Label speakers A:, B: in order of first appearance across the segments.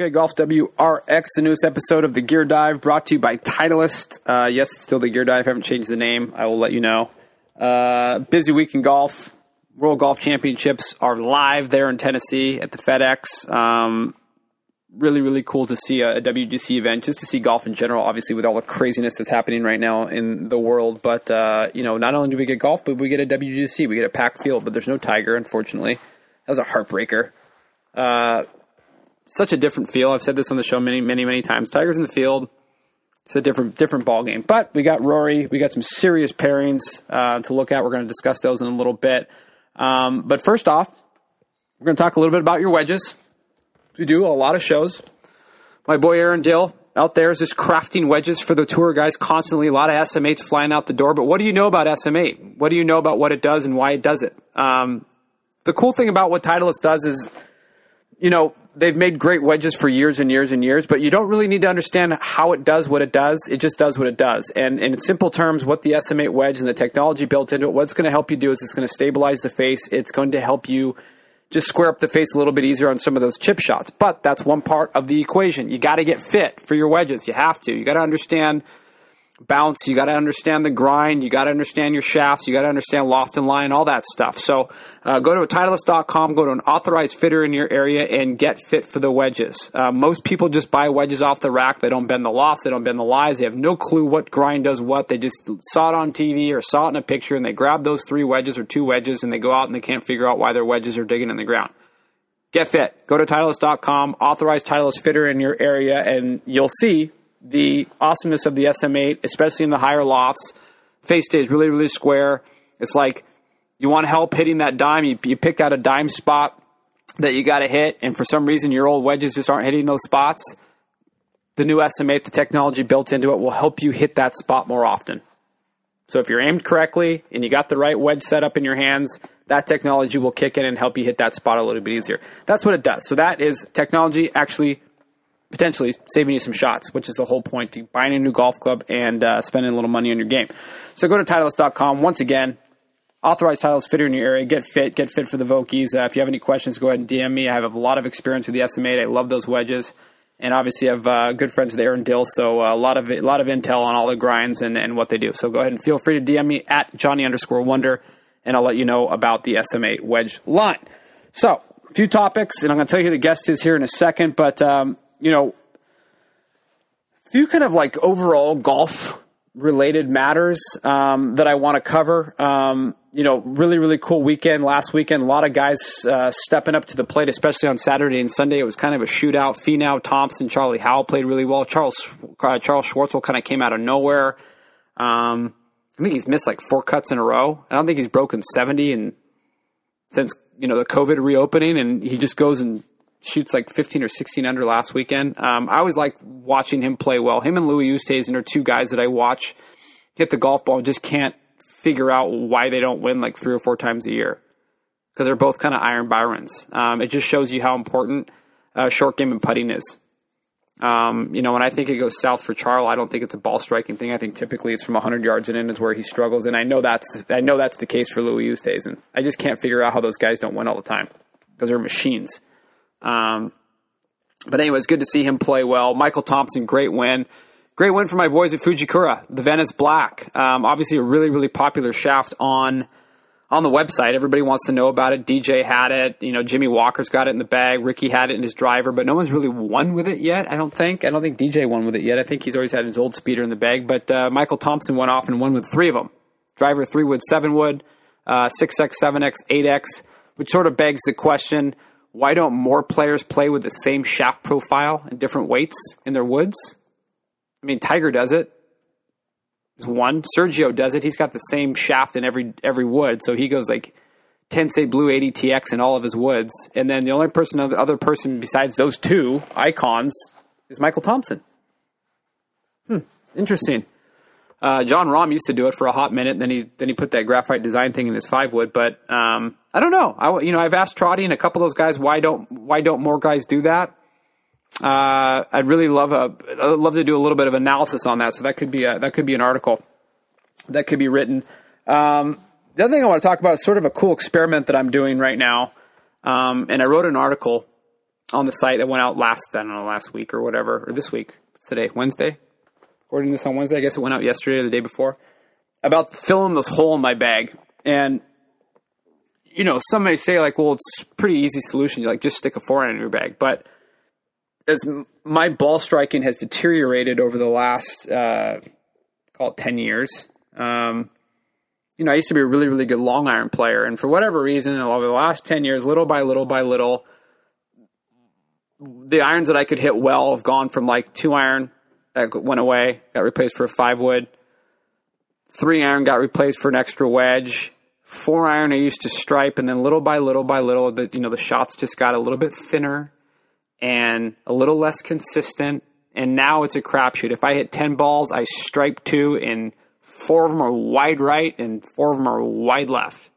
A: Okay, Golf WRX, the newest episode of the Gear Dive, brought to you by Titleist. Uh, yes, it's still the Gear Dive. I haven't changed the name. I will let you know. Uh, busy week in golf. World Golf Championships are live there in Tennessee at the FedEx. Um, really, really cool to see a, a WGC event, just to see golf in general, obviously, with all the craziness that's happening right now in the world. But, uh, you know, not only do we get golf, but we get a WGC. We get a packed field, but there's no Tiger, unfortunately. That was a heartbreaker. Uh, such a different feel. I've said this on the show many, many, many times. Tigers in the field, it's a different, different ball game. But we got Rory. We got some serious pairings uh, to look at. We're going to discuss those in a little bit. Um, but first off, we're going to talk a little bit about your wedges. We do a lot of shows. My boy Aaron Dill out there is just crafting wedges for the tour guys constantly. A lot of SM8s flying out the door. But what do you know about SM8? What do you know about what it does and why it does it? Um, the cool thing about what Titleist does is, you know, they've made great wedges for years and years and years, but you don't really need to understand how it does what it does. It just does what it does. And in simple terms, what the SM8 wedge and the technology built into it, what's going to help you do is it's going to stabilize the face. It's going to help you just square up the face a little bit easier on some of those chip shots. But that's one part of the equation. You got to get fit for your wedges. You have to. You got to understand bounce. You got to understand the grind. You got to understand your shafts. You got to understand loft and line, all that stuff. So uh, go to Titleist.com, go to an authorized fitter in your area, and get fit for the wedges. Uh, most people just buy wedges off the rack. They don't bend the lofts. They don't bend the lies. They have no clue what grind does what. They just saw it on TV or saw it in a picture, and they grab those three wedges or two wedges, and they go out and they can't figure out why their wedges are digging in the ground. Get fit. Go to Titleist.com, authorize Titleist fitter in your area, and you'll see the awesomeness of the SM8, especially in the higher lofts. Face stays really, really square. It's like you want help hitting that dime. You, you pick out a dime spot that you got to hit, and for some reason your old wedges just aren't hitting those spots. The new SM8, the technology built into it, will help you hit that spot more often. So if you're aimed correctly and you got the right wedge set up in your hands, that technology will kick in and help you hit that spot a little bit easier. That's what it does. So that is technology actually potentially saving you some shots, which is the whole point to buying a new golf club and uh, spending a little money on your game. So go to Titleist.com. Once again, authorized Titleist fitter in your area. Get fit, get fit for the Vokeys. Uh, if you have any questions, go ahead and DM me. I have a lot of experience with the SM8. I love those wedges. And obviously, I have uh, good friends with Aaron Dill, so uh, a lot of a lot of intel on all the grinds and, and what they do. So go ahead and feel free to DM me at Johnny underscore Wonder, and I'll let you know about the SM8 wedge line. So, a few topics, and I'm going to tell you who the guest is here in a second. But um, you know, few kind of like overall golf related matters um, that I want to cover. Um, you know, really, really cool weekend last weekend. A lot of guys uh, stepping up to the plate, especially on Saturday and Sunday. It was kind of a shootout. Finau, Thompson, Charlie Howell played really well. Charles uh, Charles Schwartzel kind of came out of nowhere. Um, I think he's missed like four cuts in a row. I don't think he's broken seventy and since you know the COVID reopening, and he just goes and shoots like 15 or 16 under last weekend. Um, I always like watching him play well. Him and Louis Oosthuizen are two guys that I watch hit the golf ball and just can't figure out why they don't win like three or four times a year because they're both kind of iron Byrons. Um, it just shows you how important uh, short game and putting is. Um, you know, when I think it goes south for Charles, I don't think it's a ball striking thing. I think typically it's from 100 yards and in is where he struggles, and I know that's the, I know that's the case for Louis Oosthuizen. I just can't figure out how those guys don't win all the time because they're machines. Um, but anyway, it's good to see him play well. Michael Thompson, great win. Great win for my boys at Fujikura, the Ventus Black. Um, obviously, a really, really popular shaft on on the website. Everybody wants to know about it. DJ had it. You know, Jimmy Walker's got it in the bag. Ricky had it in his driver, but no one's really won with it yet. I don't think. I don't think DJ won with it yet. I think he's always had his old speeder in the bag. But uh, Michael Thompson went off and won with three of them: driver, three wood, seven wood, uh, six X, seven X, eight X. Which sort of begs the question: why don't more players play with the same shaft profile and different weights in their woods? I mean, Tiger does it. It's one. Sergio does it. He's got the same shaft in every every wood, so he goes like Tensei Blue 80 TX in all of his woods. And then the only person, the other person besides those two icons, is Michael Thompson. Hmm, interesting. Uh, Jon Rahm used to do it for a hot minute, then he then he put that graphite design thing in his five wood. But um, I don't know. I you know I've asked Trotty and a couple of those guys why don't why don't more guys do that. Uh, I'd really love a I'd love to do a little bit of analysis on that. So that could be a, that could be an article that could be written. Um, the other thing I want to talk about is sort of a cool experiment that I'm doing right now. Um, and I wrote an article on the site that went out last, I don't know, last week or whatever, or this week. Today, Wednesday. Recording this on Wednesday. I guess it went out yesterday or the day before. About filling this hole in my bag. And, you know, some may say, like, well, it's pretty easy solution. You like, just stick a iron in your bag. But as my ball striking has deteriorated over the last, uh, call it 10 years, um, you know, I used to be a really, really good long iron player. And for whatever reason, over the last 10 years, little by little by little, the irons that I could hit well have gone from like two iron that went away, got replaced for a five wood. Three iron got replaced for an extra wedge. Four iron I used to stripe, and then little by little by little, the you know the shots just got a little bit thinner and a little less consistent. And now it's a crapshoot. If I hit ten balls, I stripe two, and four of them are wide right, and four of them are wide left.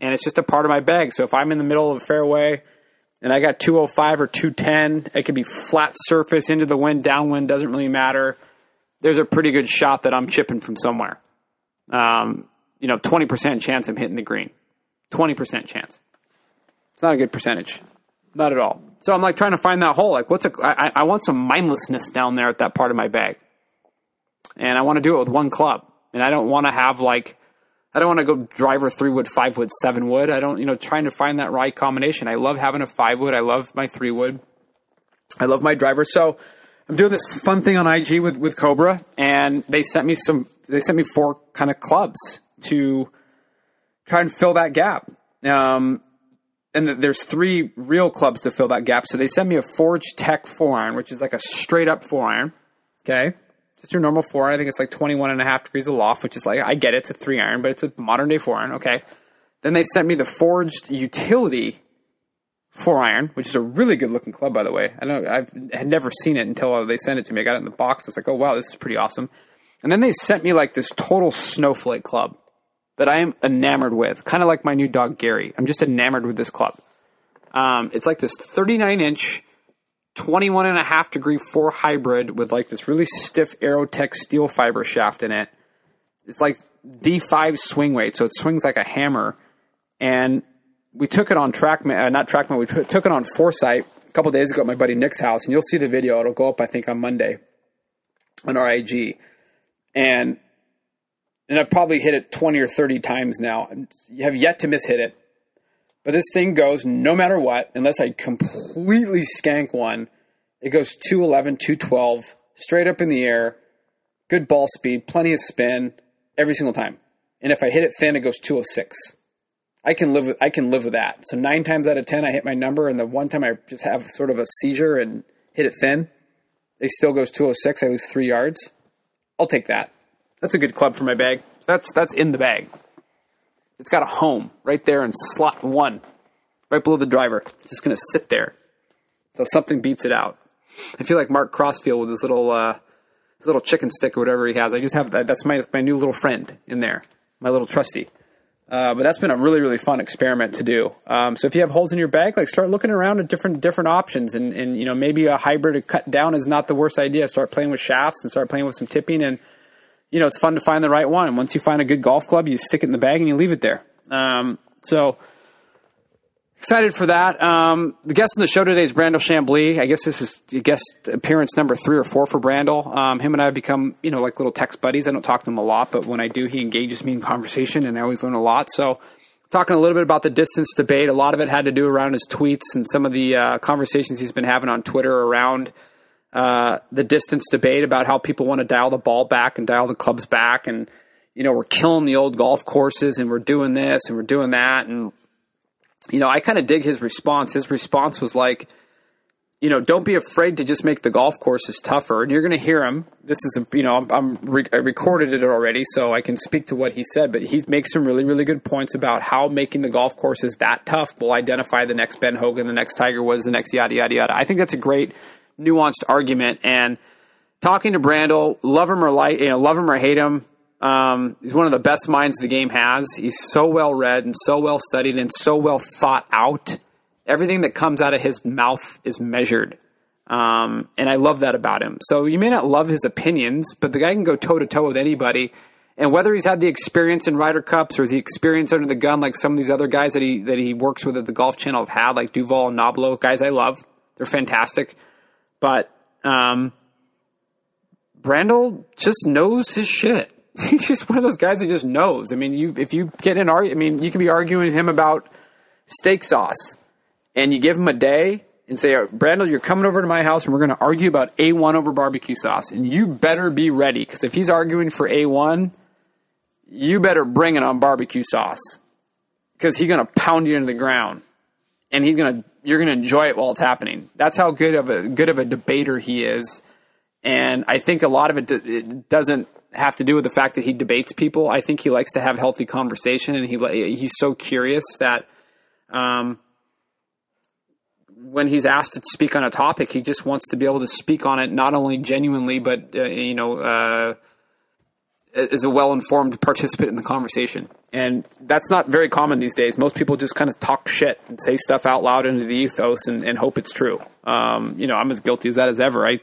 A: And it's just a part of my bag. So if I'm in the middle of a fairway and I got 205 or 210, it could be flat surface into the wind, downwind, doesn't really matter. There's a pretty good shot that I'm chipping from somewhere. Um, you know, 20% chance I'm hitting the green. 20% chance. It's not a good percentage. Not at all. So I'm like trying to find that hole. Like, what's a, I, I want some mindlessness down there at that part of my bag. And I want to do it with one club. And I don't want to have like, I don't want to go driver three wood, five wood, seven wood. I don't, you know, trying to find that right combination. I love having a five wood. I love my three wood. I love my driver. So I'm doing this fun thing on IG with, with Cobra and they sent me some, they sent me four kind of clubs to try and fill that gap. Um, and there's three real clubs to fill that gap. So they sent me a Forge Tech four iron, which is like a straight up four iron. Okay just your normal four iron. I think it's like 21 and a half degrees of loft, which is like, I get it, it's a three iron, but it's a modern day four iron. Okay. Then they sent me the forged utility four iron, which is a really good looking club, by the way. I know I've had never seen it until they sent it to me. I got it in the box. I was like, oh wow, this is pretty awesome. And then they sent me like this total snowflake club that I am enamored with, kind of like my new dog Gary. I'm just enamored with this club. Um, it's like this 39 inch 21 and a half degree four hybrid with like this really stiff Aerotech steel fiber shaft in it. It's like D5 swing weight, so it swings like a hammer. And we took it on TrackMan, uh, not TrackMan, we took it on Foresight a couple days ago at my buddy Nick's house, and you'll see the video. It'll go up, I think, on Monday on RIG. And and I've probably hit it 20 or 30 times now. You have yet to miss hit it. But this thing goes no matter what, unless I completely skank one, it goes 211, 212, straight up in the air, good ball speed, plenty of spin every single time. And if I hit it thin, it goes 206. I can live with I can live with that. So nine times out of ten, I hit my number, and the one time I just have sort of a seizure and hit it thin, it still goes 206. I lose three yards. I'll take that. That's a good club for my bag. That's that's in the bag. It's got a home right there in slot one, right below the driver. It's just going to sit there so something beats it out. I feel like Mark Crossfield with his little uh, his little chicken stick or whatever he has. I just have that. That's my my new little friend in there, my little trusty. Uh, but that's been a really really fun experiment to do. Um, so if you have holes in your bag, like start looking around at different different options, and and you know maybe a hybrid cut down is not the worst idea. Start playing with shafts and start playing with some tipping and you know, it's fun to find the right one. And once you find a good golf club, you stick it in the bag and you leave it there. Um, so excited for that. Um, the guest on the show today is Brandel Chamblee. I guess this is guest appearance number three or four for Brandel. Um, him and I have become, you know, like little text buddies. I don't talk to him a lot, but when I do, he engages me in conversation and I always learn a lot. So talking a little bit about the distance debate. A lot of it had to do around his tweets and some of the uh, conversations he's been having on Twitter around – uh, the distance debate about how people want to dial the ball back and dial the clubs back, and you know we're killing the old golf courses, and we're doing this and we're doing that, and you know I kind of dig his response. His response was like, you know, don't be afraid to just make the golf courses tougher, and you're going to hear him. This is a, you know I'm, I'm re- I recorded it already, so I can speak to what he said, but he makes some really really good points about how making the golf courses that tough will identify the next Ben Hogan, the next Tiger Woods, the next yada yada yada. I think that's a great nuanced argument. And talking to Brandel, love him or like, you know, love him or hate him, um, he's one of the best minds the game has. He's so well read and so well studied and so well thought out. Everything that comes out of his mouth is measured. Um, and I love that about him. So you may not love his opinions, but the guy can go toe to toe with anybody. And whether he's had the experience in Ryder Cups or the experience under the gun like some of these other guys that he that he works with at the Golf Channel have had, like Duval and Nobilo, guys I love, They're fantastic, but um, Brandel just knows his shit. He's just one of those guys that just knows. I mean, you if you get in an argument, I mean, you can be arguing him about steak sauce, and you give him a day and say, Brandel, you're coming over to my house and we're going to argue about A1 over barbecue sauce. And you better be ready because if he's arguing for A1, you better bring it on barbecue sauce because he's going to pound you into the ground and he's going to, you're going to enjoy it while it's happening. That's how good of a, good of a debater he is. And I think a lot of it, it doesn't have to do with the fact that he debates people. I think he likes to have healthy conversation and he, he's so curious that, um, when he's asked to speak on a topic, he just wants to be able to speak on it not only genuinely, but uh, you know, uh, as a well-informed participant in the conversation. And that's not very common these days. Most people just kind of talk shit and say stuff out loud into the ethos and, and hope it's true. Um, you know, I'm as guilty as that as ever. I,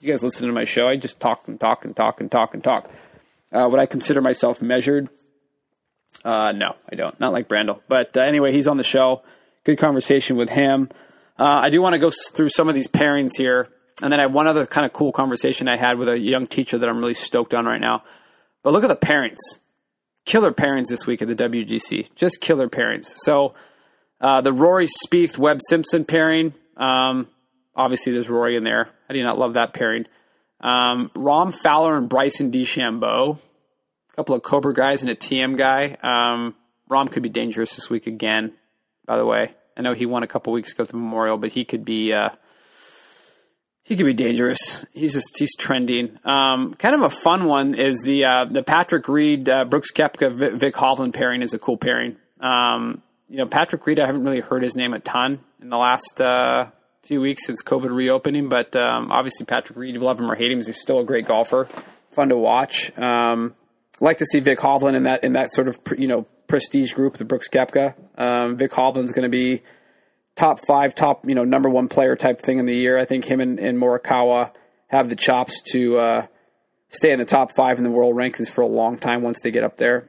A: you guys listen to my show. I just talk and talk and talk and talk and talk. Uh, would I consider myself measured? Uh, no, I don't. Not like Brandel. But uh, anyway, he's on the show. Good conversation with him. Uh, I do want to go through some of these pairings here. And then I have one other kind of cool conversation I had with a young teacher that I'm really stoked on right now. But look at the parents. Killer parents this week at the WGC. Just killer pairings. So uh, the Rory Spieth Webb Simpson pairing. Um, obviously, there's Rory in there. I do not love that pairing. Um, Rahm Fowler and Bryson DeChambeau. A couple of Cobra guys and a TM guy. Um, Rahm could be dangerous this week again, by the way. I know he won a couple weeks ago at the Memorial, but he could be uh, he could be dangerous. He's just he's trending. Um, kind of a fun one is the uh, the Patrick Reed uh, Brooks Koepka Vic, Hovland pairing is a cool pairing. Um, you know Patrick Reed, I haven't really heard his name a ton in the last uh, few weeks since COVID reopening, but um, obviously Patrick Reed, you love him or hate him, he's still a great golfer, fun to watch. Um, like to see Vic Hovland in that in that sort of you know prestige group, the Brooks Koepka. Um, Vic Hovland's going to be top five, top you know number one player type thing in the year. I think him and, and Morikawa have the chops to uh, stay in the top five in the world rankings for a long time once they get up there.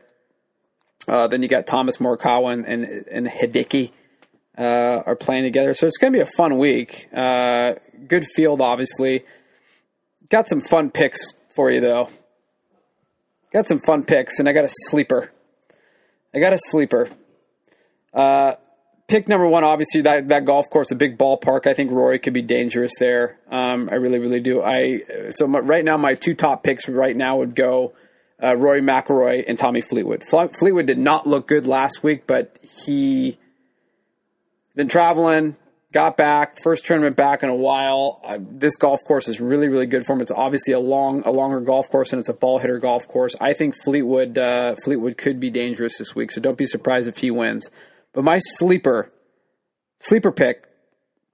A: Uh, then you got Thomas Morikawa and and, and Hideki uh, are playing together, so it's going to be a fun week. Uh, good field, obviously. Got some fun picks for you though. Got some fun picks, and I got a sleeper. I got a sleeper. Uh, pick number one, obviously that that golf course, a big ballpark. I think Rory could be dangerous there. Um, I really, really do. I so my, right now my two top picks right now would go uh, Rory McIlroy and Tommy Fleetwood. Fleetwood did not look good last week, but he been traveling, got back, first tournament back in a while. Uh, this golf course is really, really good for him. It's obviously a long, a longer golf course, and it's a ball hitter golf course. I think Fleetwood, uh, Fleetwood could be dangerous this week, so don't be surprised if he wins. But my sleeper, sleeper pick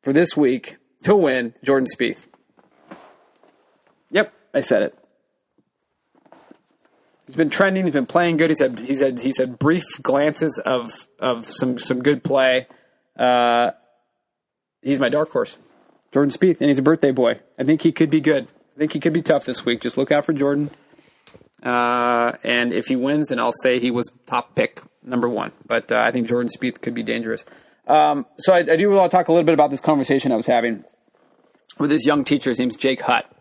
A: for this week to win, Jordan Spieth. Yep, I said it. He's been trending. He's been playing good. He's had he's had he's had brief glances of of some some good play. Uh, he's my dark horse, Jordan Spieth, and he's a birthday boy. I think he could be good. I think he could be tough this week. Just look out for Jordan. Uh, and if he wins, then I'll say he was top pick number one. But uh, I think Jordan Spieth could be dangerous. Um, so I, I, do want to talk a little bit about this conversation I was having with this young teacher. His name's Jake Hutt.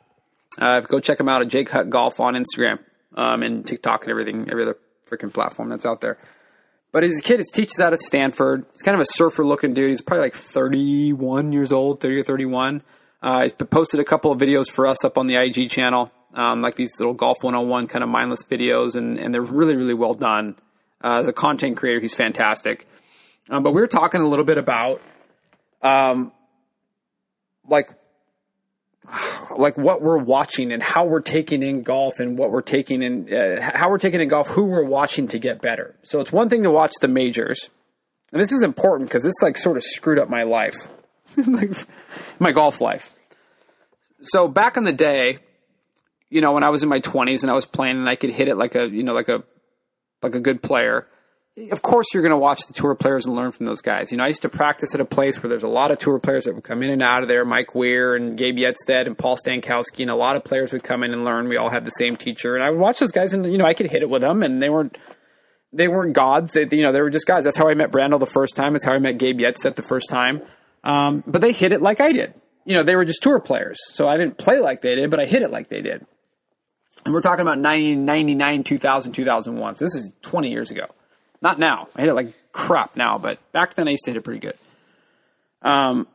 A: Uh, go check him out at Jake Hutt Golf on Instagram um, and TikTok and everything, every other freaking platform that's out there. But he's a kid. He teaches out at Stanford. He's kind of a surfer looking dude. He's probably like 31 years old, 30 or 31. Uh, he's posted a couple of videos for us up on the IG channel, um, like these little golf 101 kind of mindless videos, and, and they're really, really well done. Uh, as a content creator, he's fantastic. Um, but we were talking a little bit about, um, like like what we're watching and how we're taking in golf and what we're taking in uh, how we're taking in golf who we're watching to get better so it's one thing to watch the majors and this is important because this like sort of screwed up my life like my golf life so back in the day you know when i was in my 20s and i was playing and i could hit it like a you know like a like a good player of course you're going to watch the tour players and learn from those guys. You know, I used to practice at a place where there's a lot of tour players that would come in and out of there. Mike Weir and Gabe Hjertstedt and Paul Stankowski and a lot of players would come in and learn. We all had the same teacher, and I would watch those guys, and you know, I could hit it with them, and they weren't they weren't gods. They, you know, they were just guys. That's how I met Brandel the first time. It's how I met Gabe Hjertstedt the first time. Um, but they hit it like I did. you know, they were just tour players. So I didn't play like they did, but I hit it like they did. And we're talking about 1999, 2000, 2001. So this is 20 years ago. Not now. I hit it like crap now, but back then I used to hit it pretty good. Um,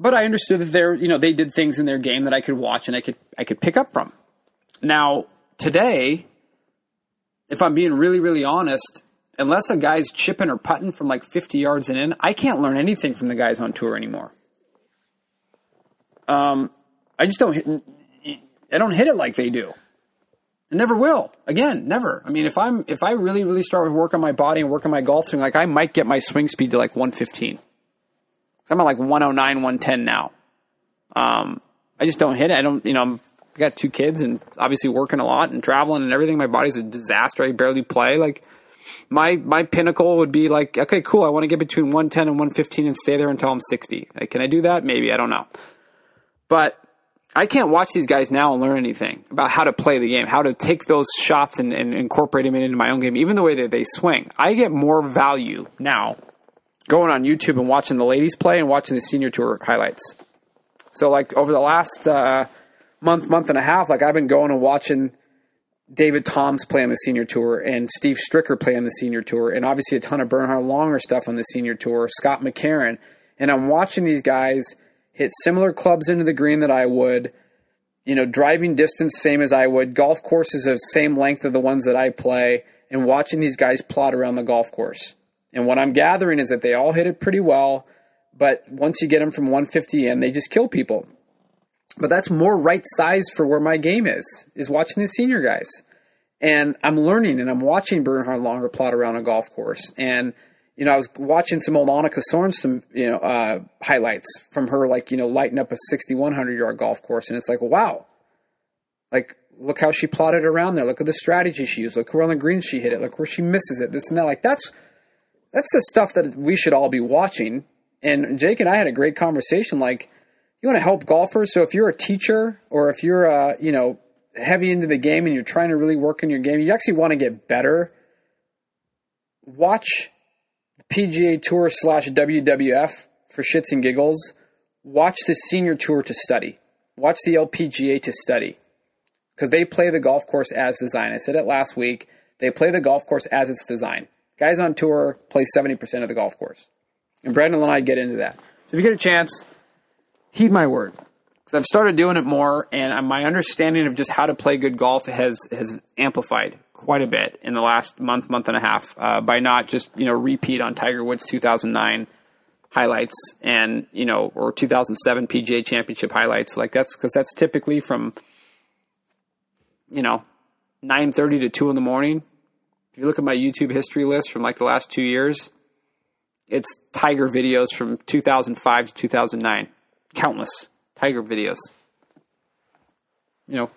A: but I understood that they're, you know, they did things in their game that I could watch and I could, I could pick up from. Now, today, if I'm being really, really honest, unless a guy's chipping or putting from like 50 yards and in, I can't learn anything from the guys on tour anymore. Um, I just don't hit. I don't hit it like they do. I never will. Again, never. I mean, if I'm if I really really start to work on my body and work on my golf swing, like I might get my swing speed to like 115. I'm at like 109, 110 now. Um, I just don't hit it. I don't. You know, I'm, I got two kids and obviously working a lot and traveling and everything. My body's a disaster. I barely play. Like my my pinnacle would be like, okay, cool. I want to get between 110 and 115 and stay there until I'm 60. Like, can I do that? Maybe. I don't know. But I can't watch these guys now and learn anything about how to play the game, how to take those shots and, and incorporate them into my own game, even the way that they swing. I get more value now going on YouTube and watching the ladies play and watching the senior tour highlights. So, like, over the last uh, month, month and a half, like, I've been going and watching David Toms play on the senior tour and Steve Stricker play on the senior tour, and obviously a ton of Bernhard Langer stuff on the senior tour, Scott McCarron. And I'm watching these guys hit similar clubs into the green that I would. You know, driving distance same as I would. Golf courses of same length of the ones that I play, and watching these guys plot around the golf course. And what I'm gathering is that they all hit it pretty well, but once you get them from 150 in, they just kill people. But that's more right size for where my game is, is watching the senior guys. And I'm learning and I'm watching Bernhard Langer plot around a golf course. And you know, I was watching some old Annika Sorenstam, you know, uh, highlights from her, like, you know, lighting up a 6,100 yard golf course. And it's like, wow, like, look how she plotted around there. Look at the strategy she used. Look where on the green she hit it. Look where she misses it. This and that. Like, that's, that's the stuff that we should all be watching. And Jake and I had a great conversation. Like, you want to help golfers. So if you're a teacher or if you're, uh, you know, heavy into the game and you're trying to really work in your game, you actually want to get better. Watch PGA Tour slash WWF for shits and giggles. Watch the senior tour to study. Watch the LPGA to study. Because they play the golf course as designed. I said it last week. They play the golf course as it's designed. Guys on tour play 70% of the golf course. And Brandel and I get into that. So if you get a chance, heed my word. Because I've started doing it more, and my understanding of just how to play good golf has, has amplified quite a bit in the last month, month and a half uh, by not just you know repeat on Tiger Woods 2009 highlights and you know or 2007 PGA Championship highlights. Like that's because that's typically from you know 9:30 to 2 in the morning. If you look at my YouTube history list from like the last two years, it's Tiger videos from 2005 to 2009. Countless Tiger videos. You know,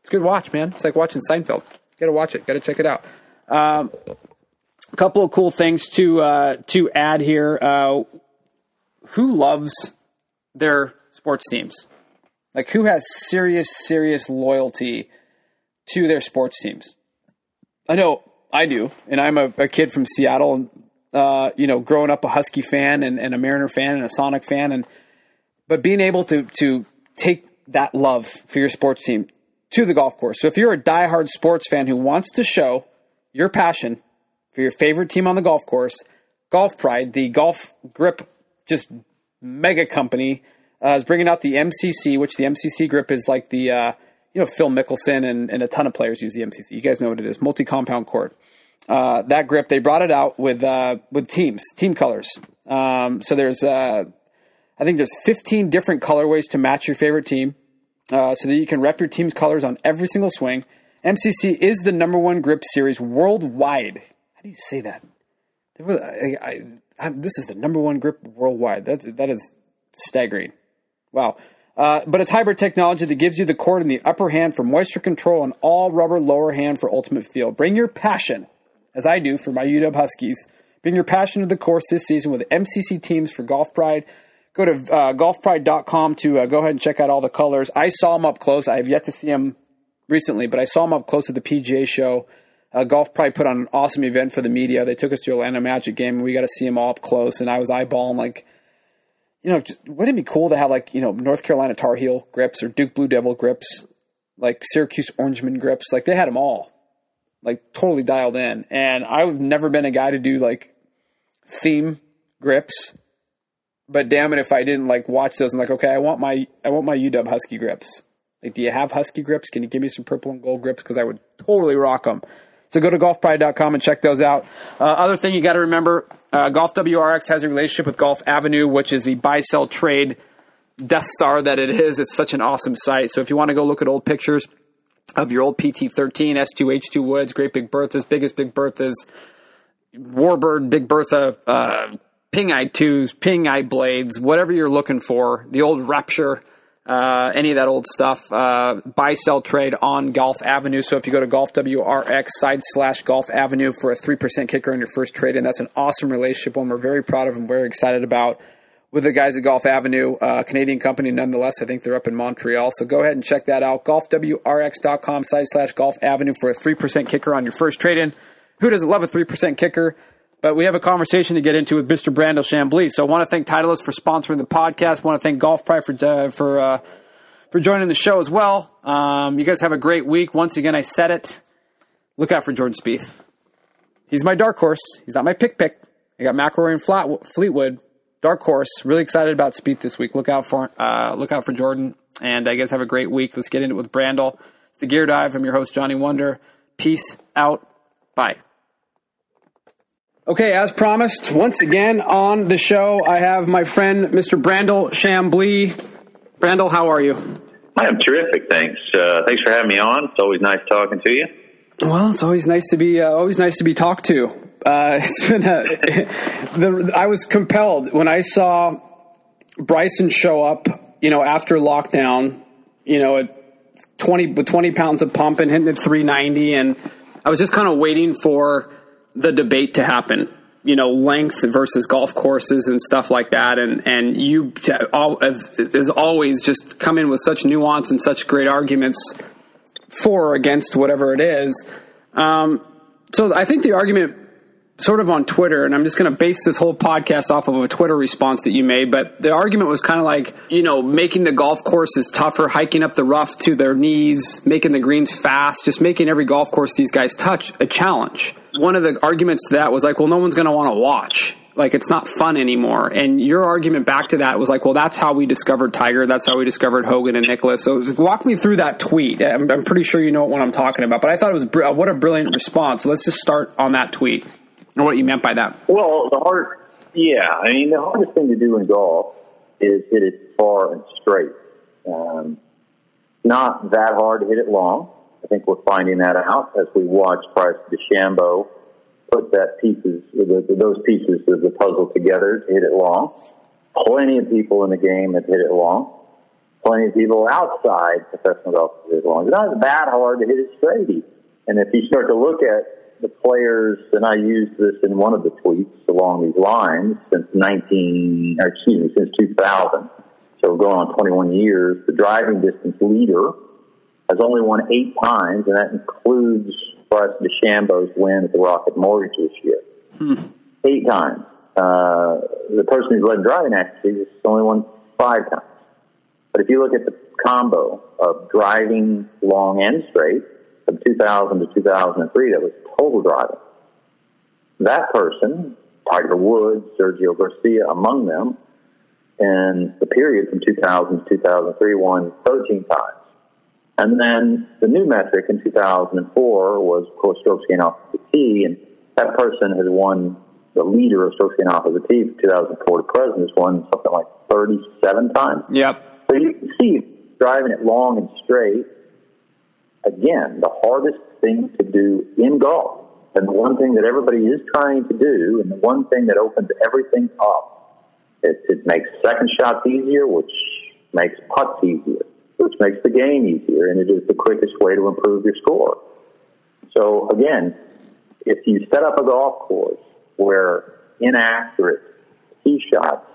A: it's a good watch, man. It's like watching Seinfeld. Got to watch it. Got to check it out. Um, a couple of cool things to uh, to add here. Uh, who loves their sports teams? Like who has serious, serious loyalty to their sports teams? I know I do, and I'm a, a kid from Seattle, and uh, you know, growing up a Husky fan and, and a Mariner fan and a Sonic fan, and but being able to to take that love for your sports team to the golf course. So if you're a diehard sports fan who wants to show your passion for your favorite team on the golf course, Golf Pride, the golf grip just mega company, uh, is bringing out the MCC, which the MCC grip is like the, uh, you know, Phil Mickelson and, and, a ton of players use the MCC. You guys know what it is, multi compound cord. Uh, that grip, they brought it out with uh, with teams, team colors. Um, so there's, uh, I think there's 15 different colorways to match your favorite team uh, so that you can rep your team's colors on every single swing. MCC is the number one grip series worldwide. How do you say that? I, I, I, this is the number one grip worldwide. That that is staggering. Wow. Uh, but it's hybrid technology that gives you the cord in the upper hand for moisture control and all rubber lower hand for ultimate feel. Bring your passion, as I do for my UW Huskies. Bring your passion to the course this season with MCC teams for Golf Pride go to uh, golfpride.com to uh, go ahead and check out all the colors. I saw them up close. I have yet to see them recently, but I saw them up close at the PGA show. Uh, Golf Pride put on an awesome event for the media. They took us to Orlando Magic game, and we got to see them all up close. And I was eyeballing like you know, just, wouldn't it be cool to have like you know North Carolina Tar Heel grips or Duke Blue Devil grips, like Syracuse Orangeman grips? Like they had them all, like totally dialed in. And I've never been a guy to do like theme grips, but damn it if I didn't like watch those and like, okay, I want my I want my UW Husky grips. Like, do you have Husky grips? Can you give me some purple and gold grips? Because I would totally rock them. So go to golfpride.com and check those out. Uh, other thing you got to remember uh, Golf WRX has a relationship with Golf Avenue, which is the buy sell trade Death Star that it is. It's such an awesome site. So if you want to go look at old pictures of your old PT13, S2H2 Woods, Great Big Berthas, Biggest Big Berthas, Warbird, Big Bertha, uh, Ping Eye 2s, Ping Eye Blades, whatever you're looking for, the old Rapture uh, any of that old stuff. Uh, buy, sell, trade on Golf Avenue. So if you go to Golf WRX side slash Golf Avenue for a 3% kicker on your first trade in, that's an awesome relationship, one we're very proud of and very excited about with the guys at Golf Avenue, uh, Canadian company nonetheless. I think they're up in Montreal. So go ahead and check that out. GolfWRX.com side slash Golf Avenue for a 3% kicker on your first trade in. Who doesn't love a 3% kicker? But we have a conversation to get into with Mr. Brandel Chamblee. So I want to thank Titleist for sponsoring the podcast. I want to thank Golf Pride for uh, for uh, for joining the show as well. Um, you guys have a great week. Once again, I said it. Look out for Jordan Spieth. He's my dark horse. He's not my pick pick. I got McIlroy and Flat, Fleetwood. Dark horse. Really excited about Spieth this week. Look out for uh, look out for Jordan. And I guess have a great week. Let's get into it with Brandel. It's the Gear Dive. I'm your host Johnny Wonder. Peace out. Bye. Okay, as promised, once again on the show, I have my friend Mr. Brandel Chamblee. Brandel, how are you?
B: I am terrific, thanks. Uh, thanks for having me on. It's always nice talking to you.
A: Well, it's always nice to be uh, always nice to be talked to. Uh, it's been a, the, I was compelled when I saw Bryson show up, you know, after lockdown, you know, at twenty with twenty pounds of pump and hitting at three ninety, and I was just kind of waiting for the debate to happen you know length versus golf courses and stuff like that. And and you as always just come in with such nuance and such great arguments for or against whatever it is. Um, so i think the argument sort of on Twitter, and I'm just going to base this whole podcast off of a Twitter response that you made. But the argument was kind of like, you know, making the golf courses tougher, hiking up the rough to their knees, making the greens fast, just making every golf course these guys touch a challenge. One of the arguments to that was like, well, no one's going to want to watch. Like, it's not fun anymore. And your argument back to that was like, well, that's how we discovered Tiger. That's how we discovered Hogan and Nicklaus. So walk me through that tweet. I'm, I'm pretty sure you know what I'm talking about. But I thought it was, what a brilliant response. Let's just start on that tweet or what you meant by that.
B: Well, the hard, yeah, I mean, the hardest thing to do in golf is hit it far and straight. Um, not that hard to hit it long. I think we're finding that out as we watch Bryce DeChambeau put that pieces, those pieces of the puzzle together to hit it long. Plenty of people in the game have hit it long. Plenty of people outside professional golf have hit it long. It's not that hard to hit it straight. And if you start to look at the players, and I used this in one of the tweets along these lines since 19, or excuse me, since 2000. So we're going on 21 years, the driving distance leader has only won eight times, and that includes Bryce DeChambeau's win at the Rocket Mortgage this year. Hmm. Eight times. Uh, the person who's led driving accuracy has only won five times. But if you look at the combo of driving long and straight, from 2000 to 2003, that was total driving. That person, Tiger Woods, Sergio Garcia, among them, in the period from 2000 to 2003, won 13 times. And then the new metric in 2004 was, of course, strokes gained off the tee, and that person has won the leader of strokes gained off of the tee from 2004 to present has won something like 37 times.
A: Yep.
B: So you can see driving it long and straight again, the hardest thing to do in golf, and the one thing that everybody is trying to do, and the one thing that opens everything up, it, it makes second shots easier, which makes putts easier, which makes the game easier, and it is the quickest way to improve your score. So again, if you set up a golf course where inaccurate tee shots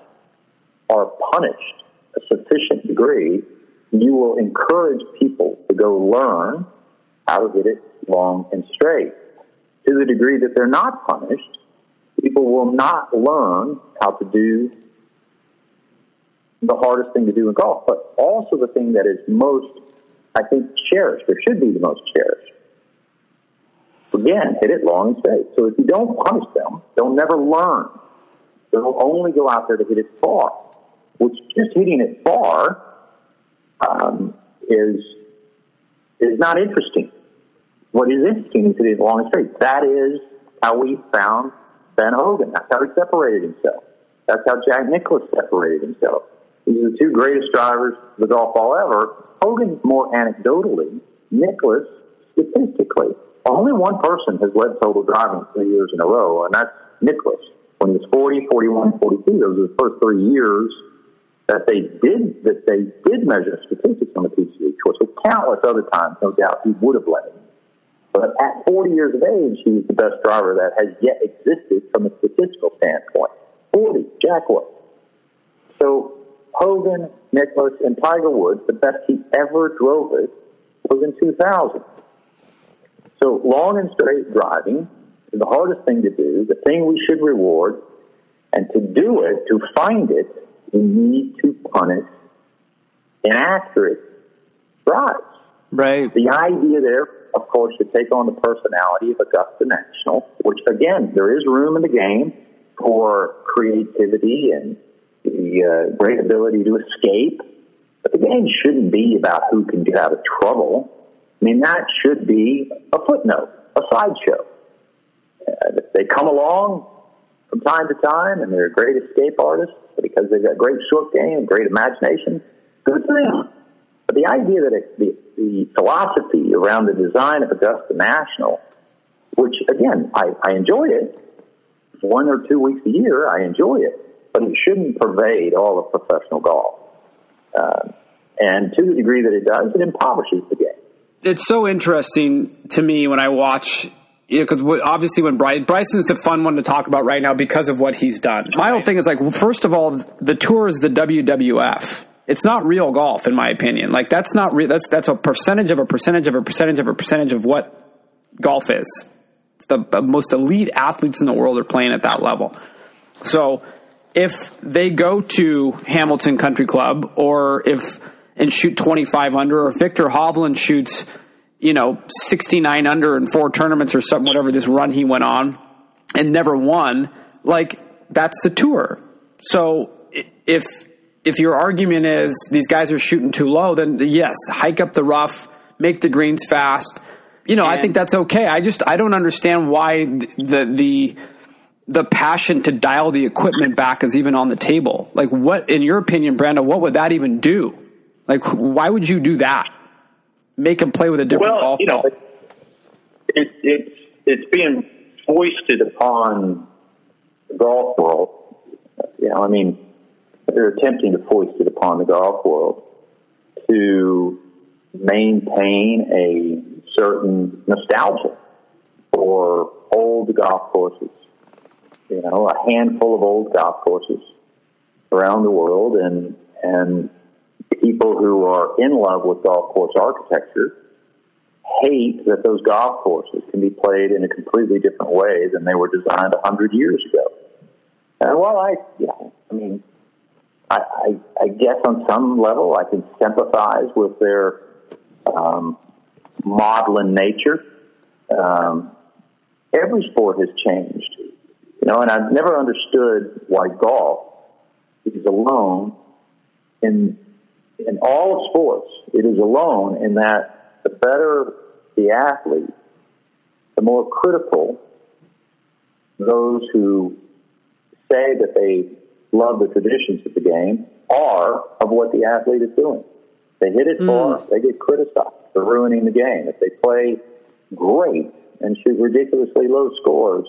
B: are punished a sufficient degree, you will encourage people to go learn how to hit it long and straight. To the degree that they're not punished, people will not learn how to do the hardest thing to do in golf, but also the thing that is most, I think, cherished, or should be the most cherished. Again, hit it long and straight. So if you don't punish them, they'll never learn. They'll only go out there to hit it far, which just hitting it far um, is is not interesting. What is interesting is hitting it long straight. That is how we found Ben Hogan. That's how he separated himself. That's how Jack Nicklaus separated himself. These are the two greatest drivers of the golf ball ever. Hogan more anecdotally, Nicklaus statistically. Only one person has led total driving three years in a row, and that's Nicklaus. When he was 40, 41, 42, those were the first three years that they did that they did measure statistics on the PGA Tour. So countless other times, no doubt, he would have led. But at 40 years of age, he was the best driver that has yet existed from a statistical standpoint. 40, Jack was. So Hogan, Nicklaus, and Tiger Woods, the best he ever drove it was in 2000. So long and straight driving is the hardest thing to do, the thing we should reward, and to do it, to find it, we need to punish inaccurate drives.
A: Right.
B: The idea there, of course, to take on the personality of Augusta National, which again, there is room in the game for creativity and the uh, great ability to escape. But the game shouldn't be about who can get out of trouble. I mean, that should be a footnote, a sideshow. Uh, they come along from time to time and they're great escape artists because they've got great short game, great imagination. Good for them. But the idea that it, the, the philosophy around the design of Augusta National, which again, I, I enjoy it, one or two weeks a year, I enjoy it, but it shouldn't pervade all of professional golf. Uh, and to the degree that it does, it impoverishes the game.
A: It's so interesting to me when I watch because yeah, obviously when Bryson, Bryson's the fun one to talk about right now because of what he's done. My whole thing is like, first of all, the tour is the WWF. It's not real golf, in my opinion. Like that's not real. That's that's a percentage of a percentage of a percentage of a percentage of what golf is. The most elite athletes in the world are playing at that level. So if they go to Hamilton Country Club or if and shoot 25 under or Viktor Hovland shoots you know, 69 under in four tournaments or something, whatever this run he went on and never won, like that's the tour. So if, if your argument is these guys are shooting too low, then yes, hike up the rough, make the greens fast. You know, and I think that's okay. I just, I don't understand why the, the, the passion to dial the equipment back is even on the table. Like what, in your opinion, Brandel, what would that even do? Like, why would you do that? Make them play with a different
B: well,
A: golf
B: you know,
A: ball?
B: It, it's it's being foisted upon the golf world. You know, I mean, they're attempting to foist it upon the golf world to maintain a certain nostalgia for old golf courses. You know, a handful of old golf courses around the world, and and people who are in love with golf course architecture hate that those golf courses can be played in a completely different way than they were designed a hundred years ago. And while I, you know, I mean, I, I, I guess on some level I can sympathize with their um, maudlin nature. Um, every sport has changed, you know, and I've never understood why golf is alone in in all sports, it is alone in that the better the athlete, the more critical those who say that they love the traditions of the game are of what the athlete is doing. They hit it mm. they get criticized for ruining the game. If they play great and shoot ridiculously low scores,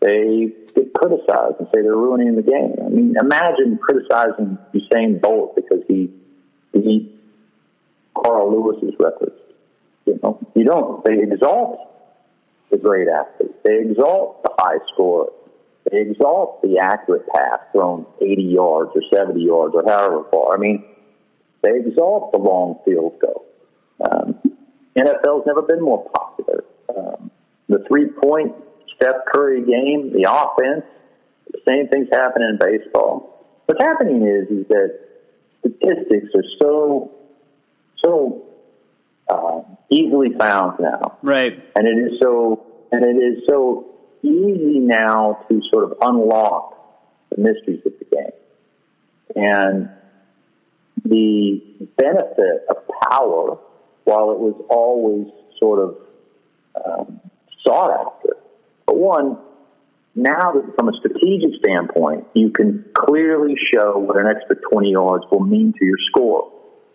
B: they get criticized and say they're ruining the game. I mean, imagine criticizing Usain Bolt because he beat Carl Lewis's records. You know, you don't. They exalt the great athlete. They exalt the high score. They exalt the accurate pass thrown 80 yards or 70 yards or however far. I mean, they exalt the long field goal. Um, NFL's never been more popular. Um, the three point Steph Curry game, the offense, the same thing's happening in baseball. what's happening is is that statistics are so so uh, easily found now,
A: Right.
B: and it is so and it is so easy now to sort of unlock the mysteries of the game, and the benefit of power, while it was always sort of um, sought after, but one now that from a strategic standpoint, you can clearly show what an extra 20 yards will mean to your score.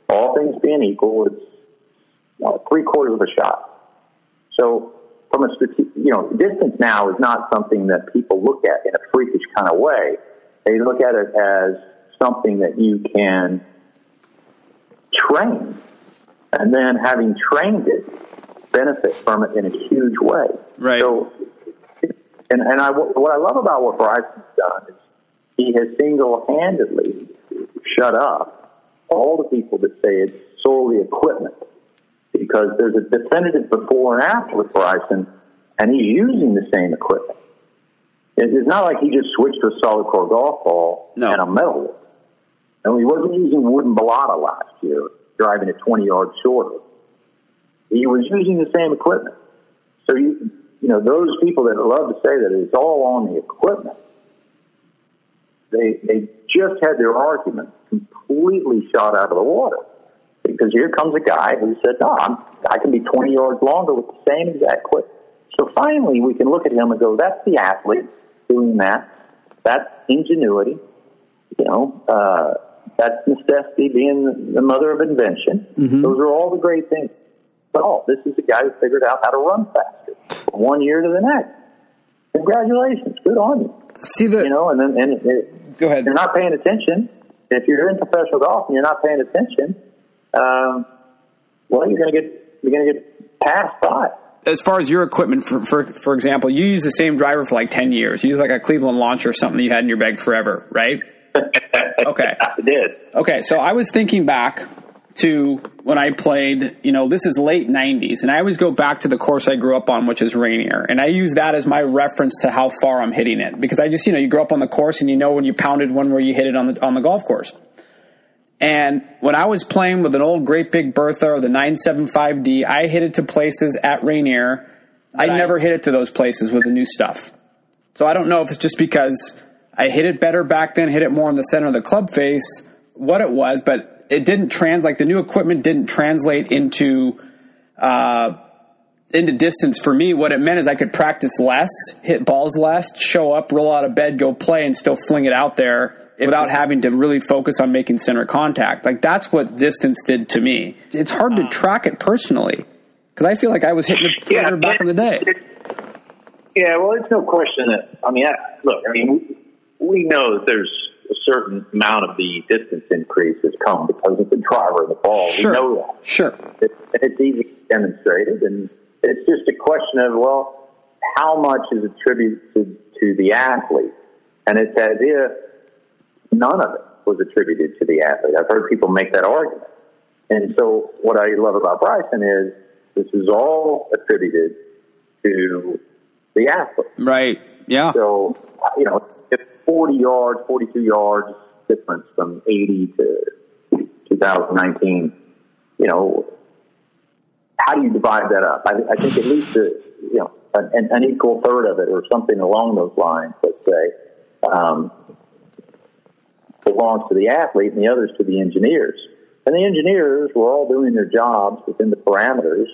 B: All things being equal, it's three quarters of a shot. So, from a strategic, you know, distance now is not something that people look at in a freakish kind of way. They look at it as something that you can train, and then having trained it, benefit from it in a huge way.
A: Right.
B: So, and and I what I love about what Bryson's done is he has single-handedly shut up all the people that say it's solely equipment because there's a definitive before and after with Bryson, and he's using the same equipment. It's not like he just switched to a solid core golf ball
A: No.
B: and a metal. one. No, he wasn't using wooden balata last year, driving it 20 yards shorter. He was using the same equipment. So you, you know, those people that love to say that it's all on the equipment, they they just had their argument completely shot out of the water. Because here comes a guy who said, "No, I'm, I can be 20 yards longer with the same exact clip." So finally, we can look at him and go, "That's the athlete doing that. That's ingenuity. You know, uh, that's necessity being the mother of invention. Those are all the great things. But oh, this is a guy who figured out how to run faster from one year to the next. Congratulations, good on you.
A: See the
B: You know, and then and it,
A: go ahead.
B: you're not paying attention. If you're in professional golf and you're not paying attention, um, well, you're going to get you're going to get passed by.
A: As far as your equipment, for, for for example, you use the same driver for like ten years. You use like a Cleveland launcher or something that you had in your bag forever, right? Okay.
B: I did.
A: Okay, so I was thinking back to when I played, you know, this is late 90s, and I always go back to the course I grew up on, which is Rainier, and I use that as my reference to how far I'm hitting it because I just, you know, you grow up on the course and you know when you pounded one where you hit it on the on the golf course. And when I was playing with an old Great Big Bertha or the 975D, I hit it to places at Rainier. I
B: Right.
A: never hit it to those places with the new stuff. So I don't know if it's just because I hit it better back then, hit it more in the center of the club face, what it was, but it didn't translate. like the new equipment didn't translate into uh, into distance for me. What it meant is I could practice less, hit balls less, show up, roll out of bed, go play, and still fling it out there without having to really focus on making center contact. Like that's what distance did to me. It's hard to track it personally because I feel like I was hitting it
B: Yeah,
A: further back in the day.
B: Yeah, well, it's no question that. I mean, I, look, I mean, we, know that there's certain amount of the distance increase has come because of the driver and the ball.
A: Sure,
B: We know that.
A: sure.
B: It, it's easily demonstrated, and it's just a question of well, how much is attributed to the athlete, and it's as if none of it was attributed to the athlete. I've heard people make that argument, and so what I love about Bryson is this is all attributed to the athlete.
A: Right. Yeah.
B: So, you know, 40 yards, 42 yards difference from 80 to 2019, you know, how do you divide that up? I, I think at least, a, you know, an, an equal third of it or something along those lines, let's say, um, belongs to the athlete and the others to the engineers. And the engineers were all doing their jobs within the parameters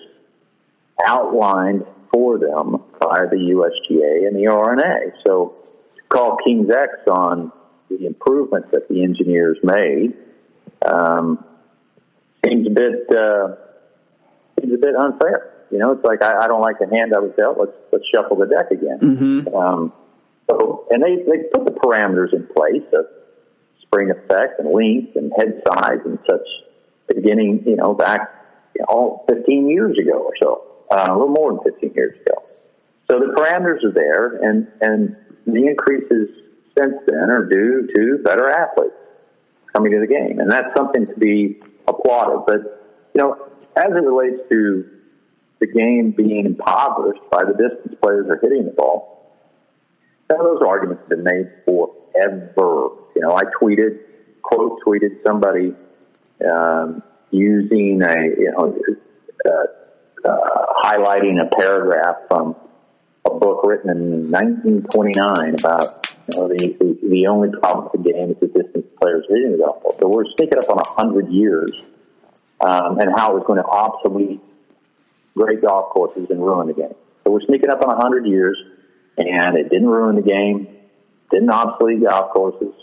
B: outlined for them by the USGA and the R&A. So call King's X on the improvements that the engineers made um, seems a bit uh, seems a bit unfair. You know, it's like I, I don't like the hand I was dealt. Let's let's shuffle the deck again.
A: Mm-hmm.
B: Um, so, and they they put the parameters in place of spring effect and length and head size and such beginning, you know, back you know, all 15 years ago or so, uh, a little more than 15 years ago. So the parameters are there, and and the increases since then are due to better athletes coming to the game, and that's something to be applauded. But you know, as it relates to the game being impoverished by the distance players are hitting the ball, some of those arguments have been made forever. You know, I tweeted, quote tweeted somebody um, using a, you know, uh, uh, highlighting a paragraph from a book written in 1929 about you know, the, the, only problem with the game is the distance players the golf ball. So we're sneaking up on a hundred years, um, and how it was going to obsolete great golf courses and ruin the game. So we're sneaking up on a hundred years, and it didn't ruin the game, didn't obsolete golf courses.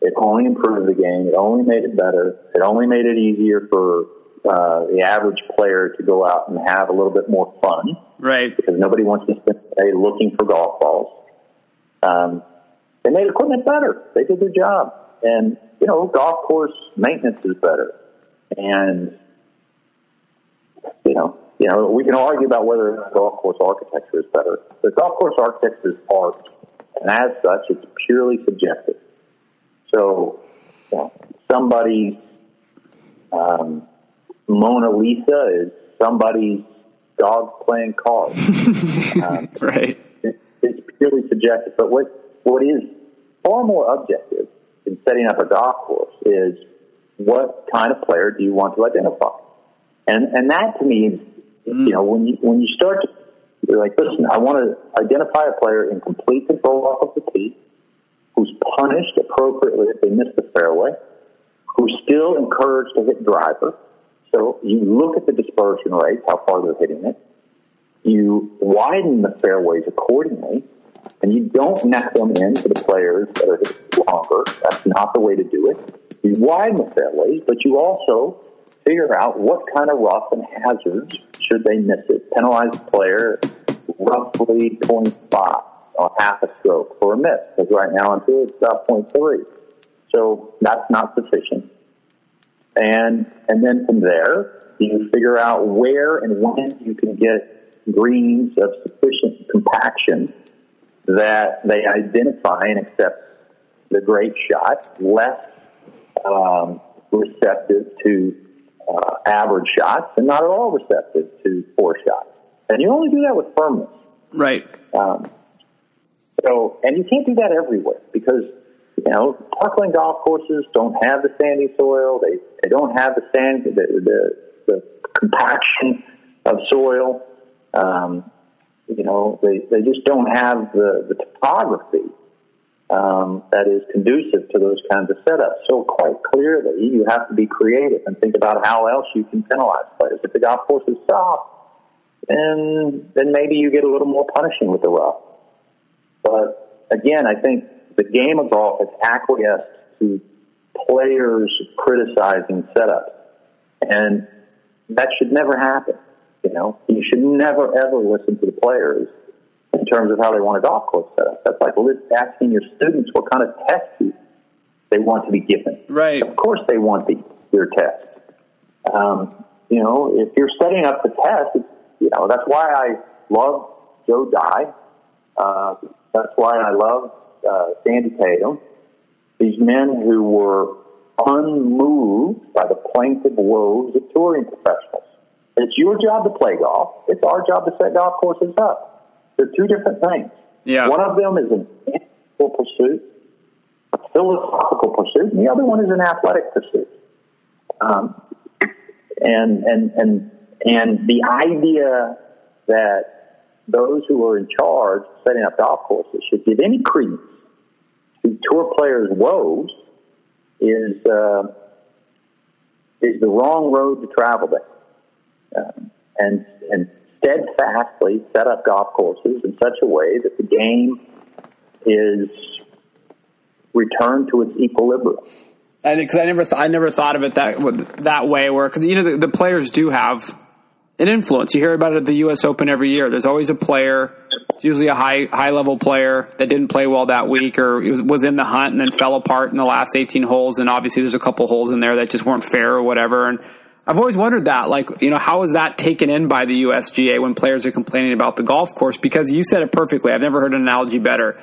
B: It only improved the game. It only made it better. It only made it easier for uh, the average player to go out and have a little bit more fun.
A: Right.
B: Because nobody wants to spend the day looking for golf balls. Um, they made equipment better. They did their job. And, you know, golf course maintenance is better. And, you know, you know, we can argue about whether golf course architecture is better. But golf course architecture is art. And as such, it's purely subjective. So, you know, somebody's um, Mona Lisa is somebody's dog playing cards.
A: um, right.
B: It, it's purely subjective. But what what is far more objective in setting up a golf course is what kind of player do you want to identify? And and that to me is mm. you know when you when you start to you're like listen I want to identify a player in complete control off of the tee who's punished appropriately if they miss the fairway who's still encouraged to hit driver so you look at the dispersion rates how far they're hitting it you widen the fairways accordingly and you don't neck them into the players that are hitting longer. That's not the way to do it. You widen the fairways, but you also figure out what kind of rough and hazards should they miss it. Penalize the player roughly 0.5 or half a stroke for a miss, because right now until it's about 0.3. So that's not sufficient. And and then from there, you figure out where and when you can get greens of sufficient compaction that they identify and accept the great shot, less um, receptive to uh, average shots, and not at all receptive to poor shots. And you only do that with firmness.
A: Right. Um,
B: so, and you can't do that everywhere because you know parkland golf courses don't have the sandy soil. They they don't have the sand the the, the compaction of soil. Um, you know, they, they just don't have the, the topography um, that is conducive to those kinds of setups. So quite clearly, you have to be creative and think about how else you can penalize players. If the golf course is soft, then then maybe you get a little more punishing with the rough. But again, I think the game of golf has acquiesced to players criticizing setups, and that should never happen. You know, you should never ever listen to the players in terms of how they want a golf course set up. That's like asking your students what kind of test they want to be given.
A: Right.
B: Of course, they want the, your test. Um, you know, if you're setting up the test, you know that's why I love Joe Dey. Uh, that's why I love uh, Sandy Tatum. These men who were unmoved by the plaintive woes of touring professionals. It's your job to play golf. It's our job to set golf courses up. They're two different things.
A: Yeah.
B: One of them is an intellectual pursuit, a philosophical pursuit, and the other one is an athletic pursuit. Um, and and and and the idea that those who are in charge setting up golf courses should give any credence to tour players' woes is uh, is the wrong road to travel down um, and and steadfastly set up golf courses in such a way that the game is returned to its equilibrium.
A: And because I never, th- I never thought of it that that way, where because you know the, the, players do have an influence. You hear about it at the U.S. Open every year. There's always a player. It's usually a high high level player that didn't play well that week, or was, in the hunt and then fell apart in the last 18 holes. And obviously, there's a couple holes in there that just weren't fair or whatever. And I've always wondered that, like, you know, how is that taken in by the USGA when players are complaining about the golf course? Because you said it perfectly. I've never heard an analogy better.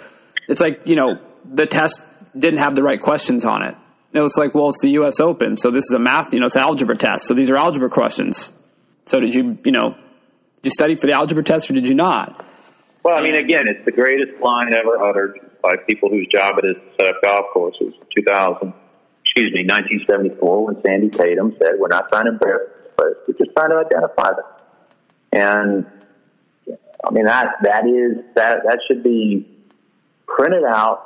A: It's like, you know, the test didn't have the right questions on it. It was like, well, it's the U.S. Open, so this is a math, you know, it's an algebra test, so these are algebra questions. So did you, you know, did you study for the algebra test or did you not?
B: Well, I mean, again, it's the greatest line ever uttered by people whose job it is to set up golf courses. 2000, excuse me, 1974, when Sandy Tatum said, "We're not trying to embarrass this we're just trying to identify them." And I mean that that is that that should be printed out,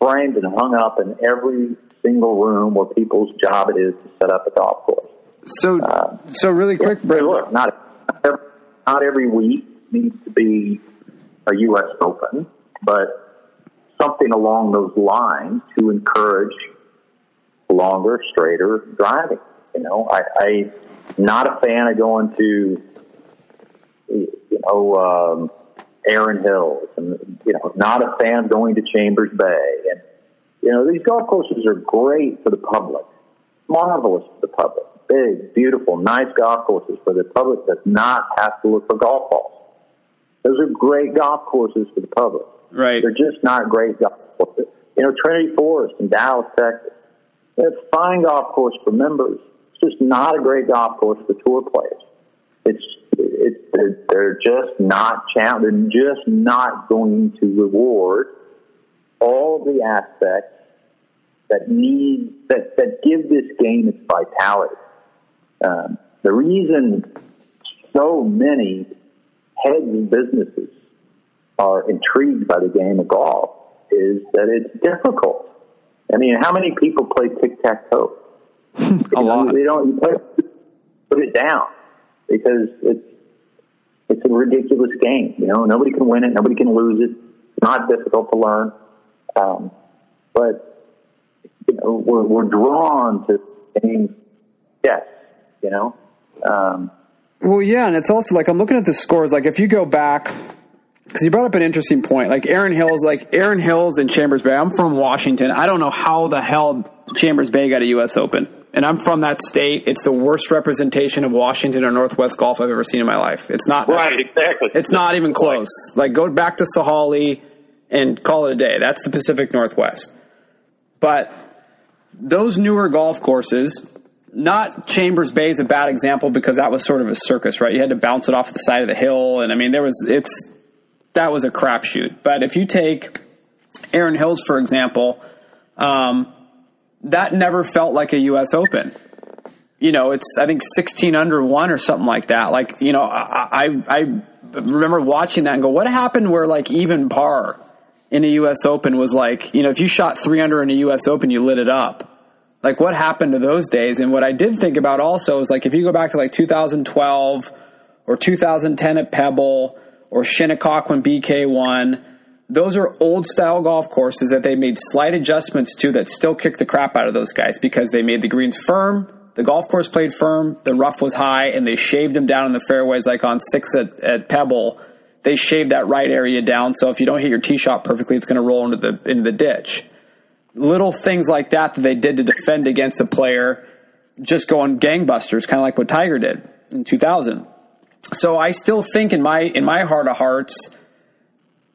B: framed, and hung up in every single room where people's job it is to set up a golf course.
A: So, uh, so really quick,
B: yeah, look, not not every week needs to be a U.S. Open, but something along those lines to encourage longer, straighter driving. You know, I, I'm not a fan of going to, you know, um, Erin Hills, and you know, not a fan of going to Chambers Bay, and you know, these golf courses are great for the public, marvelous for the public, big, beautiful, nice golf courses for the public does not have to look for golf balls. Those are great golf courses for the public.
A: Right.
B: They're just not great golf courses. You know, Trinity Forest in Dallas, Texas. It's a fine golf course for members. It's just not a great golf course for tour players. It's it's they're, they're just not challenge. They're just not going to reward all the aspects that need that that give this game its vitality. Um, the reason so many heads of businesses are intrigued by the game of golf is that it's difficult. I mean, how many people play tic tac toe?
A: a lot.
B: They don't. You play, put it down because it's it's a ridiculous game. You know, nobody can win it. Nobody can lose it. It's not difficult to learn. Um, but you know, we're we're drawn to games. Yes, you know. Um,
A: well, yeah, and it's also like I'm looking at the scores. Like if you go back, because you brought up an interesting point. Like Erin Hills, like Erin Hills and Chambers Bay. I'm from Washington. I don't know how the hell Chambers Bay got a U.S. Open, and I'm from that state. It's the worst representation of Washington or Northwest golf I've ever seen in my life. It's not
B: right, exactly.
A: It's not even close. Like go back to Sahalee and call it a day. That's the Pacific Northwest. But those newer golf courses not Chambers Bay is a bad example because that was sort of a circus, right? You had to bounce it off the side of the hill, and I mean, there was it's that was a crapshoot. But if you take Erin Hills, for example, um, that never felt like a U.S. Open. You know, it's I think sixteen under one or something like that. Like you know, I I, I remember watching that and go, what happened where like even par in a U.S. Open was like, you know, if you shot three under in a U.S. Open, you lit it up like what happened to those days? And what i did think about also is like if you go back to like 2012 or 2010 at pebble or shinnecock when bk won those are old style golf courses that they made slight adjustments to that still kick the crap out of those guys because they made the greens firm the golf course played firm the rough was high and they shaved them down in the fairways like on six at, at pebble. They shaved that right area down so if you don't hit your tee shot perfectly it's going to roll into the into the ditch little things like that that they did to defend against a player just going gangbusters, kind of like what Tiger did in 2000. So I still think in my in my heart of hearts,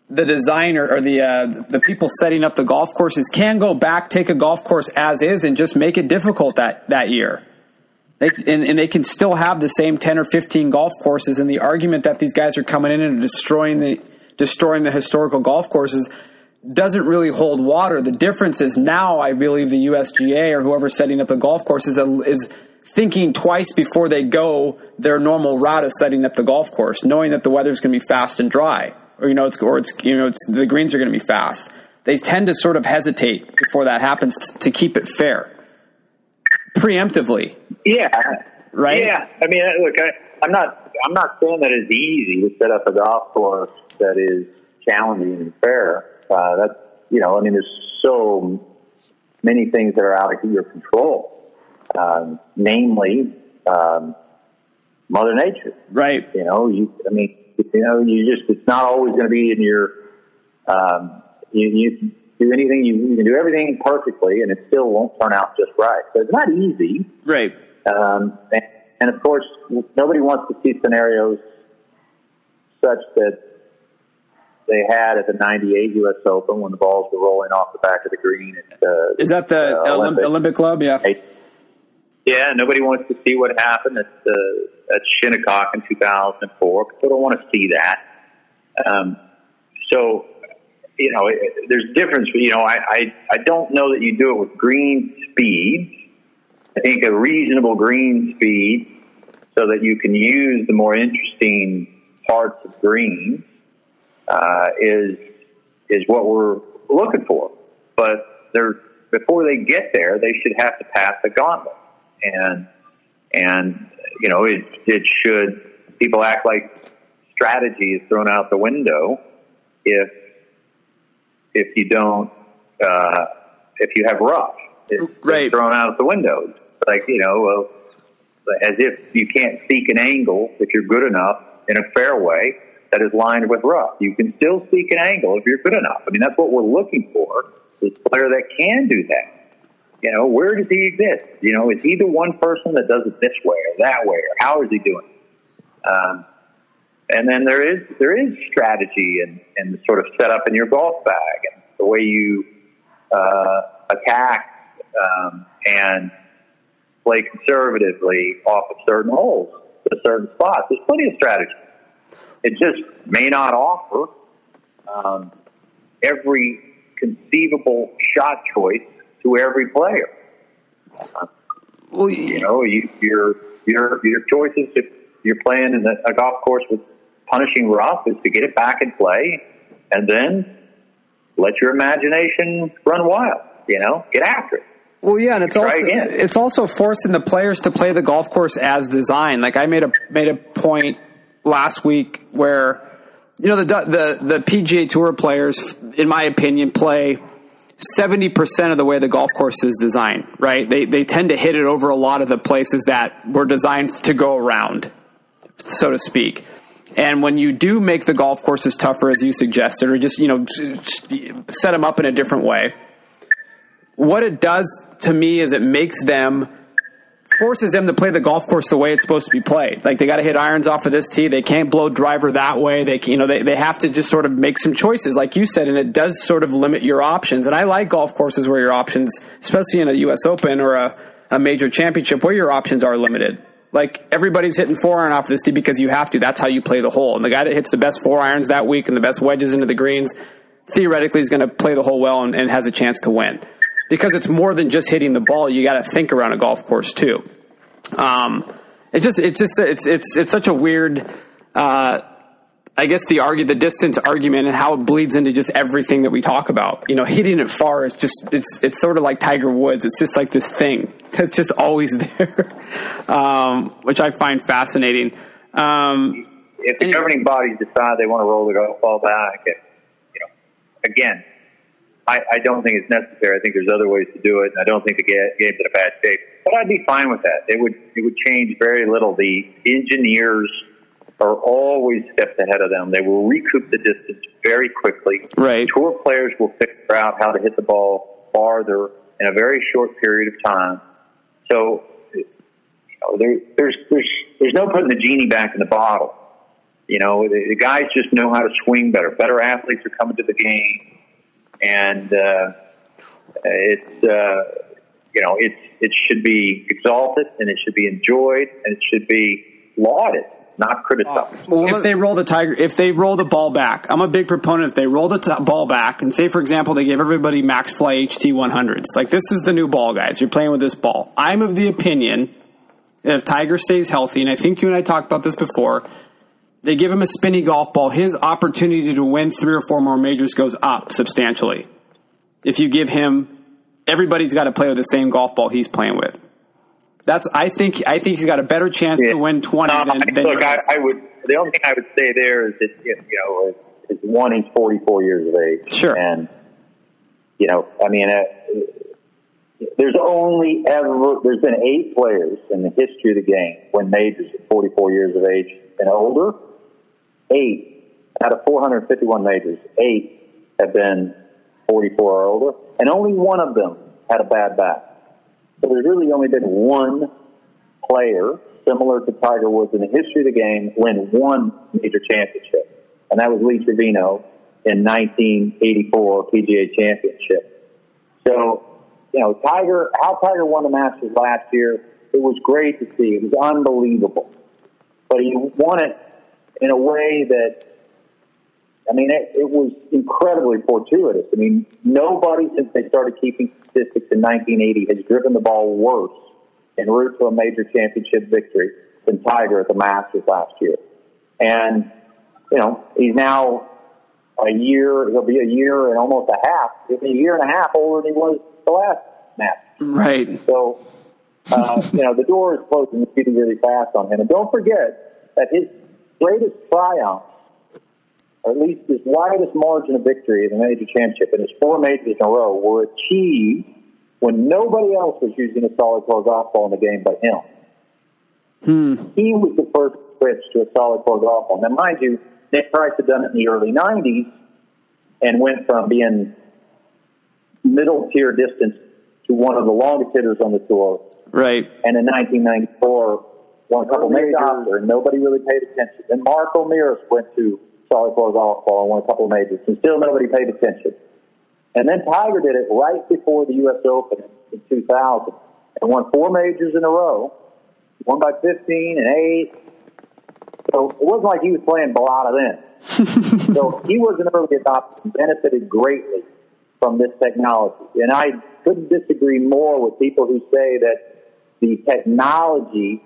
A: the designer or the uh, the people setting up the golf courses can go back, take a golf course as is, and just make it difficult that that year. They, and, and, they can still have the same 10 or 15 golf courses. And the argument that these guys are coming in and destroying the destroying the historical golf courses doesn't really hold water. The difference is now, I believe, the USGA or whoever's setting up the golf course is, a, is thinking twice before they go their normal route of setting up the golf course, knowing that the weather's going to be fast and dry, or you know, it's or it's you know, it's the greens are going to be fast. They tend to sort of hesitate before that happens to keep it fair, preemptively.
B: Yeah.
A: Right.
B: Yeah. I mean, look, I, I'm not. I'm not saying that it's easy to set up a golf course that is challenging and fair uh, that's you know, I mean, there's so many things that are out of your control, um, namely um, Mother Nature.
A: Right.
B: You know, you. I mean, you know, you just it's not always going to be in your. Um, you, you do anything you, you can do everything perfectly, and it still won't turn out just right. So it's not easy.
A: Right.
B: Um, and, and of course, nobody wants to see scenarios such that they had at the 98 U.S. Open when the balls were rolling off the back of the green. At, uh,
A: Is that the uh, Olympic. Olympic. Club? Yeah.
B: Yeah, nobody wants to see what happened at, uh, at Shinnecock in 2004. People don't want to see that. Um, so, you know, it, there's difference. You know, I, I I don't know that you do it with green speeds. I think a reasonable green speed so that you can use the more interesting parts of greens uh, is is what we're looking for. But they're before they get there, they should have to pass the gauntlet, and and you know it it should people act like strategy is thrown out the window if if you don't uh, if you have rough it's,
A: right.
B: thrown out the window. Like you know, well, as if you can't seek an angle if you're good enough in a fairway that is lined with rough. You can still seek an angle if you're good enough. I mean, that's what we're looking for is a player that can do that. You know, where does he exist? You know, is he the one person that does it this way or that way, or how is he doing? Um, and then there is there is strategy and, and sort of setup in your golf bag and the way you uh, attack um, and play conservatively off of certain holes to certain spots. There's plenty of strategy. It just may not offer um, every conceivable shot choice to every player. Uh, well, you know, you, your your your choices if you're playing in a, a golf course with punishing rough is to get it back in play, and then let your imagination run wild. You know, get after it.
A: Well, yeah, and it's also it's also forcing the players to play the golf course as designed. Like I made a made a point last week where you know the the the PGA Tour players, in my opinion, play seventy percent of the way the golf course is designed. Right? They they tend to hit it over a lot of the places that were designed to go around, so to speak. And when you do make the golf courses tougher, as you suggested, or just you know set them up in a different way what it does to me is it makes them forces them to play the golf course the way it's supposed to be played. Like they got to hit irons off of this tee. They can't blow driver that way. They you know they they have to just sort of make some choices, like you said, and it does sort of limit your options. And I like golf courses where your options, especially in a U.S. Open or a, a major championship, where your options are limited. Like everybody's hitting four iron off this tee because you have to. That's how you play the hole. And the guy that hits the best four irons that week and the best wedges into the greens, theoretically, is going to play the hole well and, and has a chance to win because it's more than just hitting the ball. You got to think around a golf course too. Um, it just, it's just, it's, it's, it's such a weird, uh, I guess the argue, the distance argument and how it bleeds into just everything that we talk about. You know, hitting it far is just, it's, it's sort of like Tiger Woods. It's just like this thing that's just always there, um, which I find fascinating. Um,
B: if the governing bodies decide they want to roll the golf ball back, you know, again, I, I don't think it's necessary. I think there's other ways to do it, and I don't think the game's in a bad shape. But I'd be fine with that. It would it would change very little. The engineers are always steps ahead of them. They will recoup the distance very quickly.
A: Right.
B: Tour players will figure out how to hit the ball farther in a very short period of time. So you know, there, there's there's there's no putting the genie back in the bottle. You know, the, the guys just know how to swing better. Better athletes are coming to the game and uh, it's uh, you know it's it should be exalted and it should be enjoyed and it should be lauded not criticized. Uh,
A: well, if they roll the tiger, if they roll the ball back, I'm a big proponent. If they roll the t- ball back and say, for example, they gave everybody Maxfli HT 100s, like this is the new ball, guys. You're playing with this ball. I'm of the opinion that if Tiger stays healthy, and I think you and I talked about this before, they give him a spinny golf ball, his opportunity to win three or four more majors goes up substantially. If you give him, everybody's got to play with the same golf ball he's playing with. That's I think I think he's got a better chance yeah. to win twenty
B: um,
A: than, than
B: look. I, I, would. The only thing I would say there is that you know is, is one he's forty four years of age.
A: Sure.
B: And you know, I mean, uh, there's only ever there's been eight players in the history of the game when majors at forty four years of age and older eight out of 451 majors, eight have been 44 or older, and only one of them had a bad back. So there's really only been one player similar to Tiger Woods in the history of the game win one major championship, and that was Lee Trevino in 1984 PGA Championship. So, you know, Tiger, how Tiger won the Masters last year, it was great to see. It was unbelievable. But he won it in a way that I mean, it, it was incredibly fortuitous. I mean, nobody since they started keeping statistics in 1980 has driven the ball worse en route to a major championship victory than Tiger at the Masters last year. And, you know, he's now a year, he'll be a year and almost a half, a year and a half older than he was the last match.
A: Right.
B: So, uh, you know, the door is closing really, really fast on him. And don't forget that his greatest triumph, or at least his widest margin of victory in a major championship, in his four majors in a row, were achieved when nobody else was using a solid core golf ball in the game but him.
A: Hmm.
B: He was the first switch to a solid core golf ball. Now, mind you, Nick Price had done it in the early 90s and went from being middle tier distance to one of the longest hitters on the tour.
A: Right.
B: And in 1994, won a couple majors, and nobody really paid attention. Then Mark O'Meara went to solid core golf ball and won a couple of majors, and still nobody paid attention. And then Tiger did it right before the U.S. Open in 2000 and won four majors in a row, won by 15 and 8. So it wasn't like he was playing Balata then. so he was an early adopter and benefited greatly from this technology. And I couldn't disagree more with people who say that the technology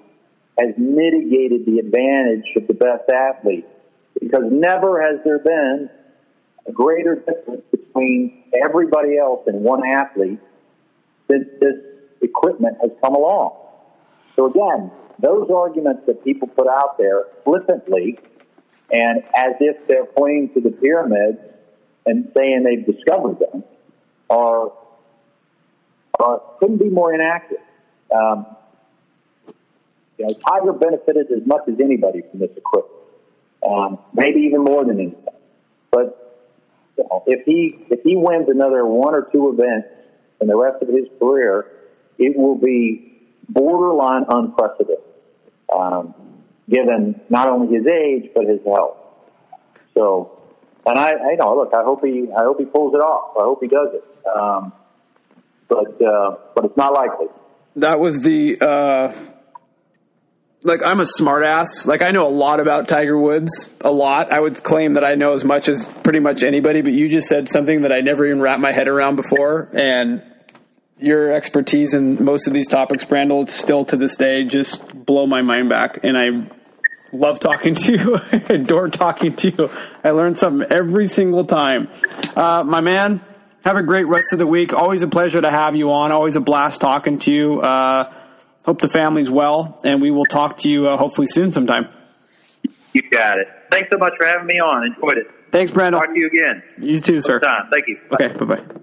B: has mitigated the advantage of the best athlete because never has there been a greater difference between everybody else and one athlete since this equipment has come along. So again, those arguments that people put out there flippantly and as if they're pointing to the pyramids and saying they've discovered them are, are couldn't be more inaccurate. Um, you know, Tiger benefited as much as anybody from this equipment, um, maybe even more than anybody. But you know, if he if he wins another one or two events in the rest of his career, it will be borderline unprecedented, um, given not only his age but his health. So, and I, I know, look, I hope he, I hope he pulls it off. I hope he does it. Um, but, uh, but it's not likely.
A: That was the, uh, like I'm a smartass. Like I know a lot about Tiger Woods, a lot. I would claim that I know as much as pretty much anybody, but you just said something that I never even wrapped my head around before and your expertise in most of these topics, Brandel, still to this day just blow my mind back and I love talking to you. I adore talking to you. I learn something every single time. Uh, my man, have a great rest of the week. Always a pleasure to have you on. Always a blast talking to you. Uh, hope the family's well, and we will talk to you uh, hopefully soon sometime.
B: You got it. Thanks so much for having me on. Enjoyed it.
A: Thanks, Brandel.
B: Talk to you again.
A: You too, sir.
B: Thank you.
A: Bye. Okay, bye bye.